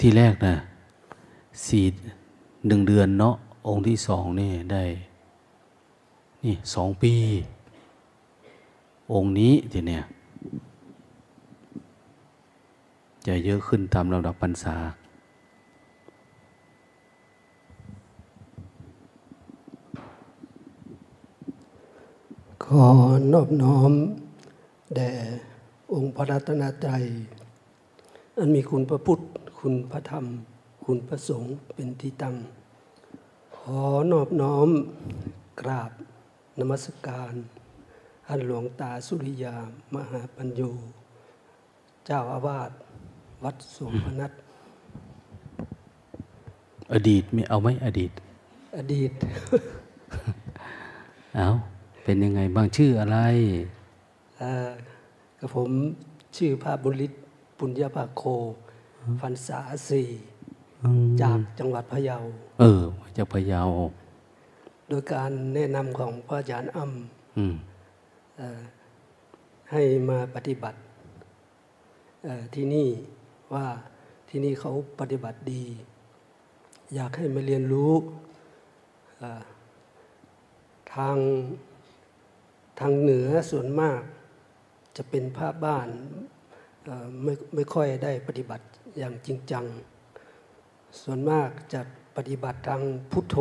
ทีแรกนะสี่หนึ่งเดือนเนาะองค์ที่สองนี่ได้ นี่สองปี องค์นี้ทีเนี้ยจะเยอะขึ้นตามลำดับพรรษา ขอนอบน้อม แด่องค์พระรัตนตรัย อันมีคุณพระพุทธ คุณพระธรรม คุณพระสงฆ์เป็นที่ตั้ง ขอนอบน้อมกราบนมัสการอันหลวงตาสุริยามหาปัญโยเจ้าอาวาสวัดสมพนัทอดีตไม่เอาไหมอดีต อดีต เอาเป็นยังไงบ้างชื่ออะไรเอ่อกับผมชื่อพระบุริศปุญญาภาโค พรรษาสี่อืมจากจังหวัดพะเยา เออมาจากพะเยา โดยการแนะนำของพระอาจารย์อ้ำอืมเอ่อให้มาปฏิบัติเอ่อที่นี่ว่าที่นี่เขาปฏิบัติดี อยากให้มาเรียนรู้เอ่อทางทางเหนือส่วนมาก จะเป็นภาพบ้านเอ่อ ไม่ไม่ค่อยได้ปฏิบัติอย่างจริงจัง ส่วนมากจะปฏิบัติทางพุทโธ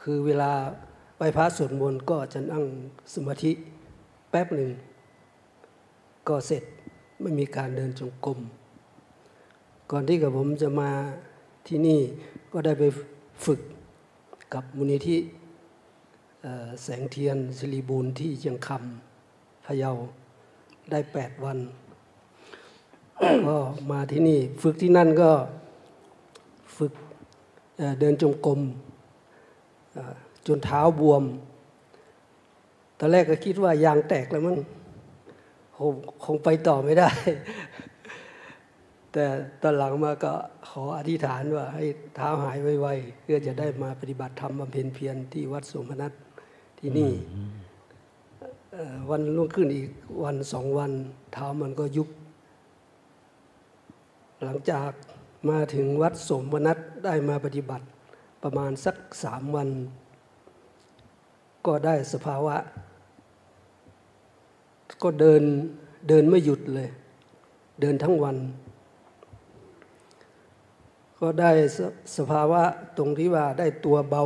คือเวลาไปพระสวดมนต์ก็จะนั่งสมาธิแป๊บหนึ่ง ก็เสร็จไม่มีการเดินจงกรมก่อนที่กับผมจะมาที่นี่ก็ได้ไปฝึกกับมูลนิธิแสงเทียนสิริบูรณ์ที่เชียงคำพะเยาได้แปดวัน ก็มาที่นี่ฝึกที่นั่นก็ฝึกเอ่อเดินจงกรมอ่าจนเท้าบวม ตอนแรกก็คิดว่ายางแตกแล้วมั้งคงคงไปต่อไม่ได้ แต่ตอนหลังมาก็ขออธิษฐานว่าให้เท้าหายไวๆเพื่อจะได้มาปฏิบัติธรรมบำเพ็ญเพียรที่วัดสมนัตที่นี่เอ่อวันรุ่งขึ้นอีกวันสองวัน เท้ามันก็ยุบ หลังจากมาถึงวัดสมนัตได้มาปฏิบัติประมาณสักสามวัน ก็ได้สภาวะ ก็เดินเดินไม่หยุดเลย เดินทั้งวัน ก็ได้สสภาวะตรงที่ว่าได้ตัวเบา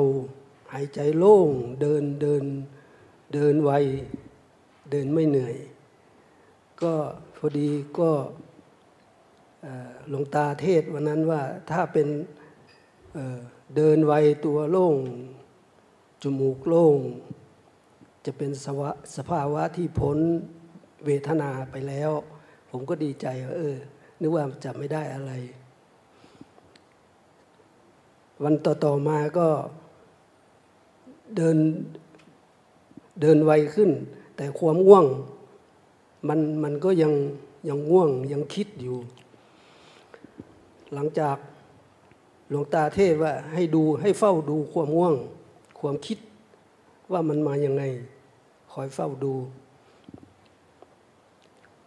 หายใจโล่ง เดินเดินเดินไว เดินไม่เหนื่อย ก็พอดีก็ หลวงตาเทศวันนั้นว่าถ้าเป็นเเดินไวตัวโล่ง จมูกโล่ง จะเป็นสวะสภาวะที่พ้นเวทนาไปแล้ว ผมก็ดีใจว่าเออ นึกว่าจะไม่ได้อะไร วันต่อ ๆ มาก็เดินเดินไวขึ้น แต่ความง่วงมันมันก็ยังยังง่วงยังคิดอยู่ หลังจากหลวงตาเทศว่าให้ดูให้เฝ้าดูความง่วง ความคิดว่ามันมาอย่างไง คอยเฝ้าดู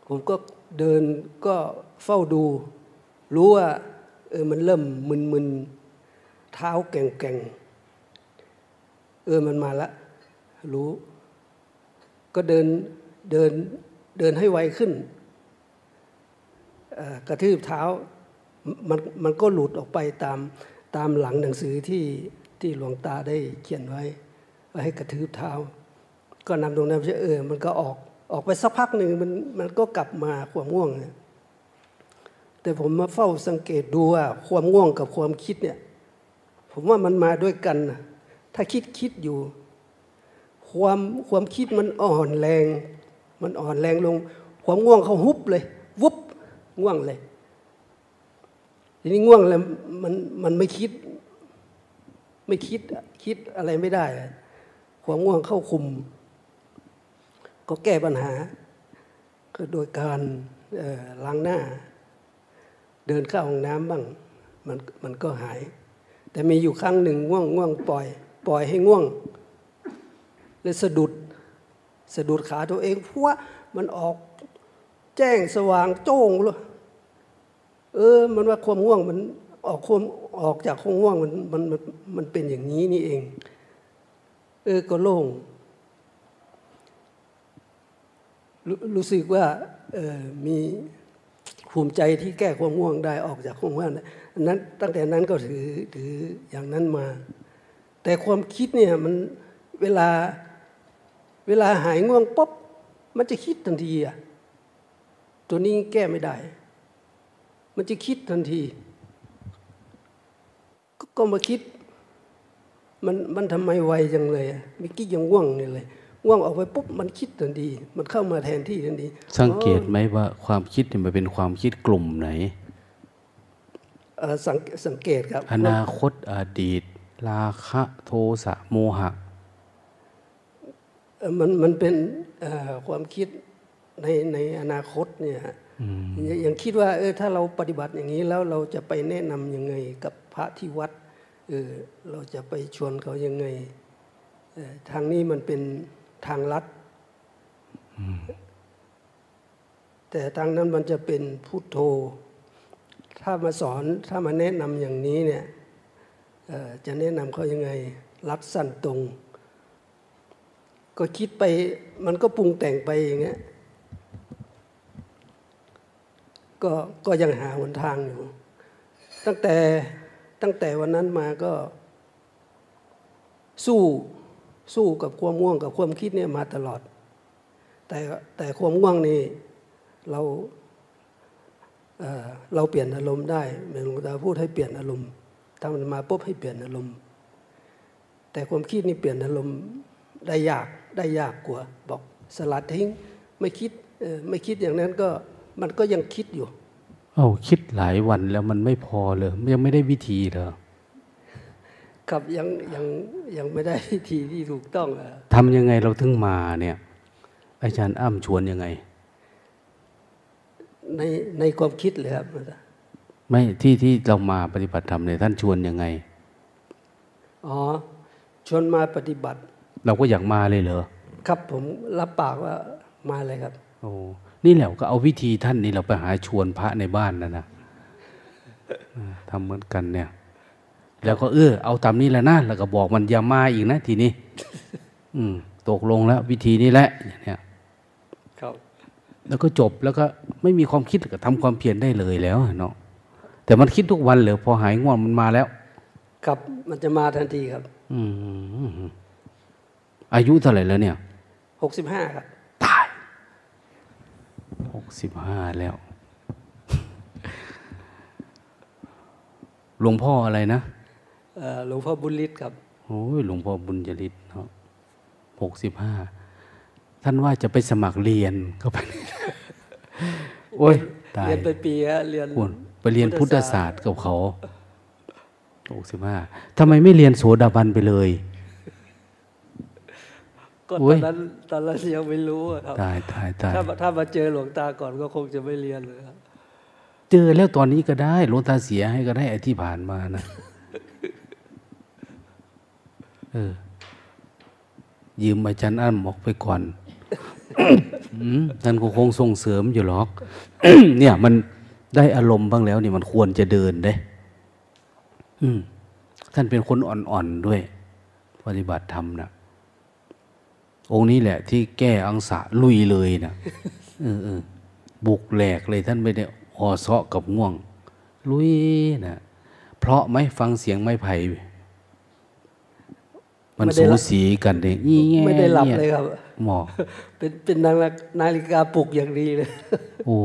ผมก็เดินก็เฝ้าดู รู้ว่าเออมันเริ่มมึนๆเท้าแก่งๆเออมันมาละ รู้ ก็เดินเดินเดินให้ไวขึ้นกระทืบเท้า มันมันก็หลุดออกไปตามตามหลังหนังสือที่ที่หลวงตาได้เขียนไว้ว่าให้กระทืบเท้า ก็นำตรงนั้นเออมันก็ออกออกไปสักพักหนึ่งมันมันก็กลับมาความง่วงเนี่ยแต่ผมมาเฝ้าสังเกตดูว่าความง่วงกับความคิดเนี่ย ผมว่ามันมาด้วยกันนะถ้าคิดคิดอยู่ ความความคิดมันอ่อนแรง มันอ่อนแรงลง ความง่วงเขาฮุบเลย วุบง่วงเลย ทีนี้ง่วงแล้วมันมันไม่คิด ไม่คิดคิดอะไรไม่ได้ความง่วงเข้าคุม ก็แก้ปัญหา ก็โดยการล้างหน้า เดินเข้าห้องน้ำบ้างมันมันก็หาย แต่มีอยู่ครั้งหนึ่งง่วงง่วงปล่อย ปล่อยให้ง่วง เลยสะดุดสะดุดขาตัวเองเพราะว่ามันออกแจ้งสว่างโจ้งเลย เออ มันว่าความง่วงมันออกความออกจากความง่วงมันมันมันมันเป็นอย่างนี้นี่เอง เออก็โล่งรรู้สึกว่าเออมีภูมิใจที่แก้ความง่วงได้ออกจากความง่วงนนั้น ตั้งแต่นั้นก็ถือถืออย่างนั้นมา แต่ความคิดเนี่ยมันเวลาเวลาหายง่วงปุ๊บมันจะคิดทันทีอะตัวนี้แก้ไม่ได้ มันจะคิดทันทีก็ก็มาคิด มันมันทำไมไวจังเลยอะมิกี้ยังง่วงเนี่ยเลยง่วงออกไปปุ๊บมันคิดทันที มันเข้ามาแทนที่ทันที สังเกตไหมว่าความคิดเนี่ยมันเป็นความคิดกลุ่มไหนเอ่อสังสังเกตครับ อนาคตอดีต ราคะโทสะโมหะเอ่อมันมันเป็นเอ่อความคิดในในอนาคตเนี่ยฮะ ยังยังคิดว่าเออถ้าเราปฏิบัติอย่างนี้แล้วเราจะไปแนะนำยังไงกับพระที่วัดเออเราจะไปชวนเขายังไงเอ่อทางนี้มันเป็นทางลัดแต่ทางนั้นมันจะเป็นพุทโธ ถ้ามาสอนถ้ามาแนะนำอย่างนี้เนี่ยเอ่อจะแนะนำเขายังไงรัดสั้นตรง ก็คิดไปมันก็ปรุงแต่งไปอย่างเงี้ย ก็ก็ยังหาหนทางอยู่ ตั้งแต่ตั้งแต่วันนั้นมาก็ สู้สู้กับความง่วงกับความคิดเนี่ยมาตลอด แต่แต่ความง่วงนี่เราเเราเปลี่ยนอารมณ์ได้เหมือนหลวงตาพูดให้เปลี่ยนอารมณ์ถ้ามันมาปุ๊บให้เปลี่ยนอารมณ์ แต่ความคิดนี่เปลี่ยนอารมณ์ได้ยากได้ยากกว่าบอกสลัดทิ้งไม่คิดไม่คิดอย่างนั้นก็ มันก็ยังคิดอยู่ เอ้าคิดหลายวันแล้วมันไม่พอเลยยังไม่ได้วิธีเหรอครับยังยังยังไม่ได้วิธีที่ถูกต้องอะทำยังไงเราถึงมาเนี่ย อาจารย์อ้ำชวนยังไง ในในความคิดเลยครับไม่ที่ที่เรามาปฏิบัติธรรมเนี่ยท่านชวนยังไง อ๋อ ชวนมาปฏิบัติ เราก็อยากมาเลยเหรอ ครับผมรับปากว่ามาเลยครับ โอ้ นี่แหละก็เอาวิธีท่านนี่เราไปหาชวนพระในบ้านนะนะอ่าทำเหมือนกันเนี่ย แล้วก็เออเอาตามนี้แหละนะแล้วก็บอกมันอย่ามาอีกนะทีนี้ อืม ตกลงแล้ว วิธีนี้แหละอย่างเนี้ยครับแล้วก็จบแล้วก็ไม่มีความคิดก็ทำความเพียรได้เลยแล้วเนาะแต่มันคิดทุกวันเลยพอหายง่วงมันมาแล้ว ครับมันจะมาทันทีครับ อืมอายุเท่าไหร่แล้วเนี่ยหกสิบห้าครับตาย หกสิบห้าแล้ว หลวงพ่ออะไรนะเอ่อหลวงพ่อบุญฤทธิ์ครับโอ้ยหลวงพ่อบุญยริศเนาะหกสิบห้าท่านว่าจะไปสมัครเรียนเข้าไป โอ้ยตายเรียนไปปีฮะเรียนคุณไปเรียนพุทธศาสตร์กับเขาหกสิบห้าทำไมไม่เรียนโสดาบันไปเลย ก็โอ้ตอยนนั้นตอนนั้นยังไม่รู้อะครับตายตายตายถ้าถ้ามาเจอหลวงตาก่อนก็คงจะไม่เรียนเลยครับเจอแล้วตอนนี้ก็ได้หลวงตาเสียให้ก็ได้ไอ้ที่ผ่านมานะเออยืมอาจารย์อ้ำออกไปก่อนอืมท่านก็คงส่งเสริมอยู่หรอก เนี่ย มันได้อารมณ์บ้างแล้วนี่มันควรจะเดินได้อืมท่านเป็นคนอ่อนๆด้วย ปฏิบัติธรรมนะ องค์นี้แหละ ที่แก้อังสะลุยเลยนะเออเออบุกแหลกเลยท่านไม่ได้ออเซาะกับง่วง ลุยนะเพราะไหมฟังเสียงไม้ไผ่มันสูสีกันเนี่ยอีแง่ไม่ได้หลับนี่เลยครับ หมอ เป็นเป็นนาฬิกานาฬิกาปลุกอย่างดีเลย โอ้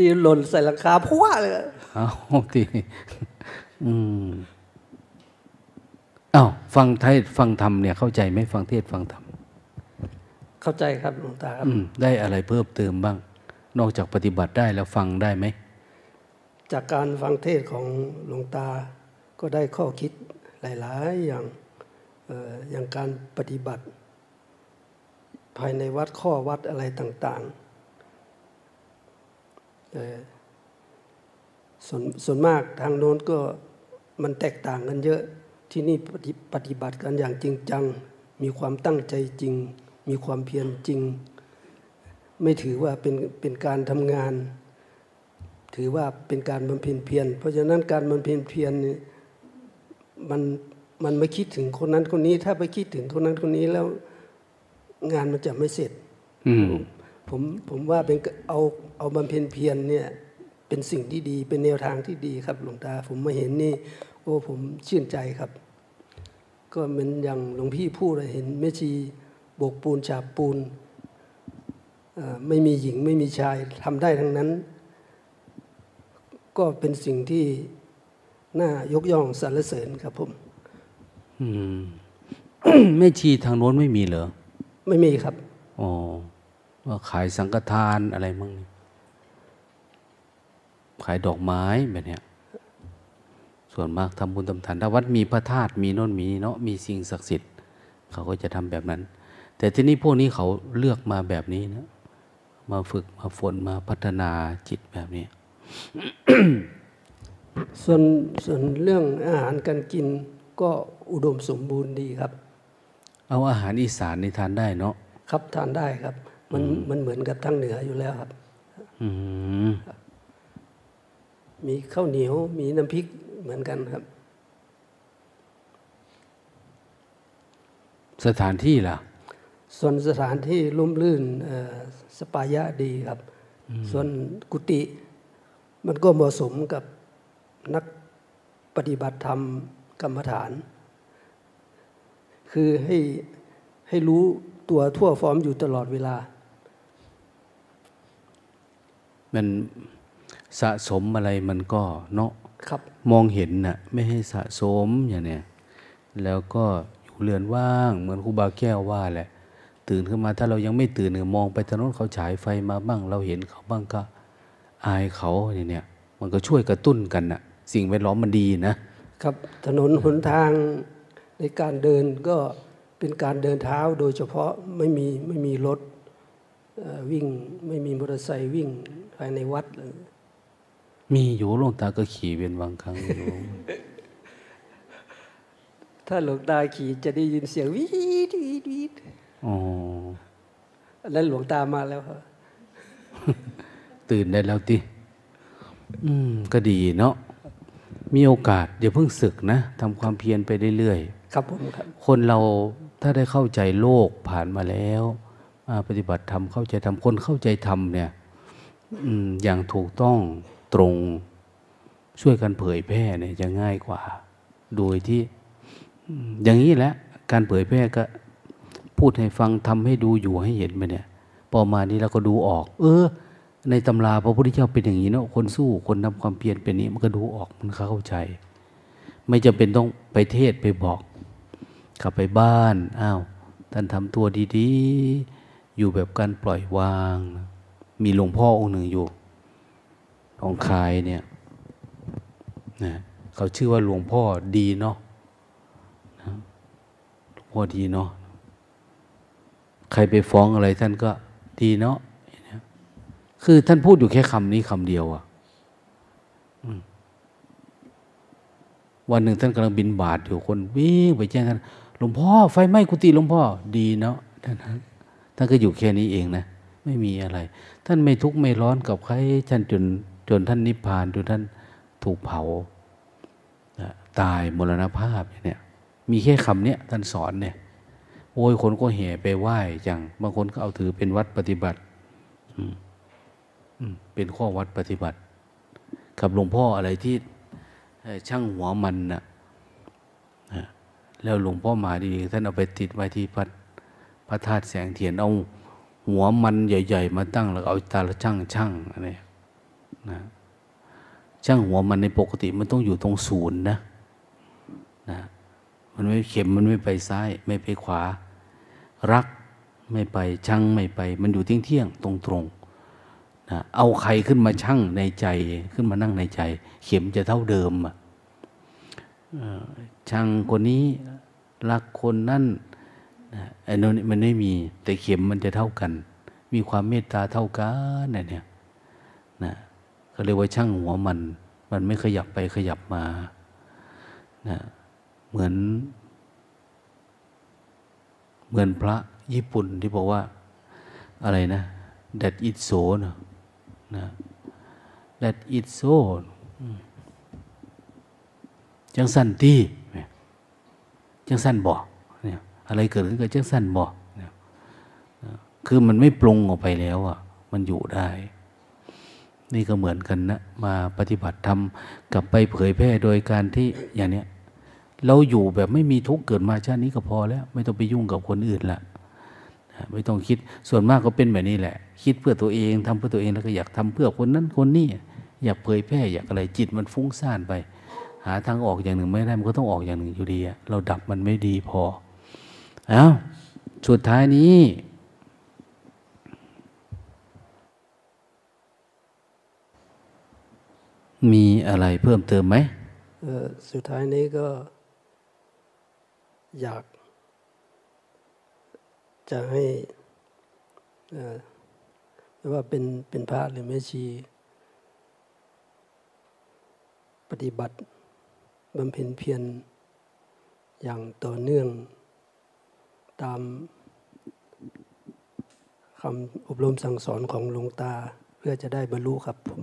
ดีๆหล่นใส่หลังคาพัวเลย เอาทีอืม อ้าวฟังเทศฟังธรรมเนี่ยเข้าใจไหมฟังเทศฟังธรรมเข้าใจครับหลวงตาครับ อืมได้อะไรเพิ่มเติมบ้าง นอกจากปฏิบัติได้แล้วฟังได้ไหมจากการฟังเทศของหลวงตาก็ได้ข้อคิดหลาย ๆ อย่างเอ่ออย่างการปฏิบัติ ภายในวัดข้อวัดอะไรต่างๆเอ่อส่วนส่วนมากทางโน้นก็มันแตกต่างกันเยอะ ที่นี่ปฏิปฏิบัติกันอย่างจริงจัง มีความตั้งใจจริง มีความเพียรจริง ไม่ถือว่าเป็นเป็นการทำงาน ถือว่าเป็นการบำเพ็ญเพียรเพราะฉะนั้นการบำเพ็ญเพียรเนี่ยมันมันไม่คิดถึงคนนั้นคนนี้ ถ้าไปคิดถึงคนนั้นคนนี้แล้วงานมันจะไม่เสร็จอืมผมผมว่าเป็นเอาเอาบำเพ็ญเพียรเนี่ย เป็นสิ่งที่ดีเป็นแนวทางที่ดีครับหลวงตา ผมมาเห็นนี่ โอ้ผมชื่นใจครับ ก็เหมือนอย่างหลวงพี่พูดอะเห็นแม่ชีโบกปูนฉาบปูนเอ่อไม่มีหญิงไม่มีชายทำได้ทั้งนั้น ก็เป็นสิ่งที่น่ายกย่องสรรเสริญครับผมอืมแม่ชีทางโน้นไม่มีเหรอ ไม่มีครับอ๋อว่าขายสังฆทานอะไรมั่งนี่ขายดอกไม้แบบเนี้ย ส่วนมากทำบุญทำทานถ้าวัดมีพระธาตุมีโน่นมีนี่เนาะมีสิ่งศักดิ์สิทธิ์ เขาก็จะทำแบบนั้น แต่ที่นี้พวกนี้เขาเลือกมาแบบนี้นะมาฝึกมาฝนมาพัฒนาจิตแบบนี้ ส่วนส่วนเรื่องอาหารการกินก็อุดมสมบูรณ์ดีครับ เอาอาหารอีสานนี่ทานได้เนาะครับทานได้ครับ มันมันเหมือนกับทางเหนืออยู่แล้วครับอืมมีข้าวเหนียวมีน้ำพริก เหมือนกันครับ สถานที่ล่ะ ส่วนสถานที่ร่มรื่นเอ่อสปายะดีครับ ส่วนกุฏิมันก็เหมาะสมกับนักปฏิบัติธรรมกรรมฐาน คือให้ให้รู้ตัวทั่วพร้อมอยู่ตลอดเวลา มันสะสมอะไรมันก็เนาะ ครับ มองเห็นน่ะไม่ให้สะสมอย่างเนี้ยแล้วก็อยู่เรือนว่าง เหมือนครูบาแก้วว่าแหละ ตื่นขึ้นมาถ้าเรายังไม่ตื่นเนี่ยมองไปถนนเขาฉายไฟมาบ้าง เราเห็นเขาบ้างก็อายเขาอย่างเนี่ยมันก็ช่วยกระตุ้นกันน่ะสิ่งแวดล้อมมันดีนะครับถนนหนทางในการเดินก็เป็นการเดินเท้าโดยเฉพาะไม่มีไม่มีรถเอ่อวิ่งไม่มีมอเตอร์ไซค์วิ่งภายในวัด มีอยู่หลวงตาก็ขี่เป็นบางครั้งอยู่ถ้าหลวงตาขี่จะได้ยินเสียงวีดวีดวีดอ๋อแล้วหลวงตามาแล้วครับตื่นได้แล้วติอืม ก็ดีเนาะมีโอกาสอย่าเพิ่งศึกนะทำความเพียรไปเรื่อยๆครับผมครับ คนเราถ้าได้เข้าใจโลกผ่านมาแล้วมาปฏิบัติธรรมเข้าใจธรรมคนเข้าใจธรรมเนี่ยอืมอย่างถูกต้อง ตรง ช่วยกันเผยแพร่เนี่ยจะง่ายกว่า โดยที่ อย่างนี้แหละ การเผยแพร่ก็พูดให้ฟังทำให้ดูอยู่ให้เห็นไปเนี่ยพอมานี้เราก็ดูออก เออ ในตำราพระพุทธเจ้าเป็นอย่างนี้เนาะคนสู้คนทำความเพียรเป็นนี้มันก็ดูออกมันเข้าใจ ไม่จำเป็นต้องไปเทศไปบอก กลับไปบ้านอ้าวท่านทำตัวดีๆ อยู่แบบการปล่อยวาง มีหลวงพ่อองค์หนึ่งอยู่ หนองคายเนี่ยนะเขาชื่อว่าหลวงพ่อดีเนาะนะหลวงพ่อดีเนาะใครไปฟ้องอะไรท่านก็ดีเนาะคือท่านพูดอยู่แค่คำนี้คำเดียวอะวันหนึ่งท่านกำลังบินบาทอยู่คนวิ่งไปแจ้งท่านหลวงพ่อไฟไหม้กุฏิหลวงพ่อดีเนาะท่านท่านก็อยู่แค่นี้เองนะ ไม่มีอะไร ท่านไม่ทุกข์ไม่ร้อนกับใครท่านจน จนท่านนิพพานจนท่านถูกเผาตายมรณภาพเนี่ย มีแค่คำเนี้ยท่านสอนเนี่ย โอ้ยคนก็แห่ไปไหว้จังบางคนก็เอาถือเป็นวัดปฏิบัติอืเป็นข้อวัดปฏิบัติ กับหลวงพ่ออะไรที่ช่างหัวมันนะนะแล้วหลวงพ่อมาดีท่านเอาไปติดไว้ที่พระพระธาตุแสงเทียนเอาหัวมันใหญ่ ๆ มาตั้งแล้วเอาตาละช่างช่างอะไร ช่างหัวมันในปกติมันต้องอยู่ตรงศูนย์นะนะมันไม่เข็มมันไม่ไปซ้าย ไม่ไปขวา รักไม่ไปช่างไม่ไป มันอยู่เที่ยงเที่ยงตรงตรงนะเอาใครขึ้นมาชั่งในใจขึ้นมานั่งในใจ เข็มจะเท่าเดิมอะช่างคนนี้รักคนนั่นนะไอ้นนมันไม่มี แต่เข็มมันจะเท่ากัน มีความเมตตาเท่ากันนเนี่ย เขาเรียกว่าช่างหัวมัน มันไม่ขยับไปขยับมานะเหมือน เหมือนพระญี่ปุ่นที่บอกว่าอะไรนะ that it so นะนะ that it so จังสั้นที่จังสั้นบ่เนี่ยอะไรเกิดขึ้นก็จังสั้นบ่เนี่ยคือมันไม่ปรุงออกไปแล้วอะ มันอยู่ได้ นี่ก็เหมือนกันนะมาปฏิบัติธรรมกลับไปเผยแพร่โดยการที่อย่างเนี้ยเราอยู่แบบไม่มีทุกข์เกิดมาชาตินี้ก็พอแล้ว ไม่ต้องไปยุ่งกับคนอื่นละไม่ต้องคิดส่วนมากก็เป็นแบบนี้แหละ คิดเพื่อตัวเองทำเพื่อตัวเองแล้วก็อยากทำเพื่อคนนั้นคนนี้อยากเผยแพร่อยากอะไรจิตมันฟุ้งซ่านไป หาทางออกอย่างหนึ่งไม่ได้มันก็ต้องออกอย่างหนึ่งอยู่ดีเราดับมันไม่ดีพอเอาสุดท้ายนี้ มีอะไรเพิ่มเติมไหมสุดท้ายนี้ก็อยาก จะให้ไม่ว่าเป็นเป็นพระหรือแม่ชี ปฏิบัติบำเพ็ญเพียรอย่างต่อเนื่องตามคำอบรมสั่งสอนของหลวงตา เพื่อจะได้บรรลุครับผม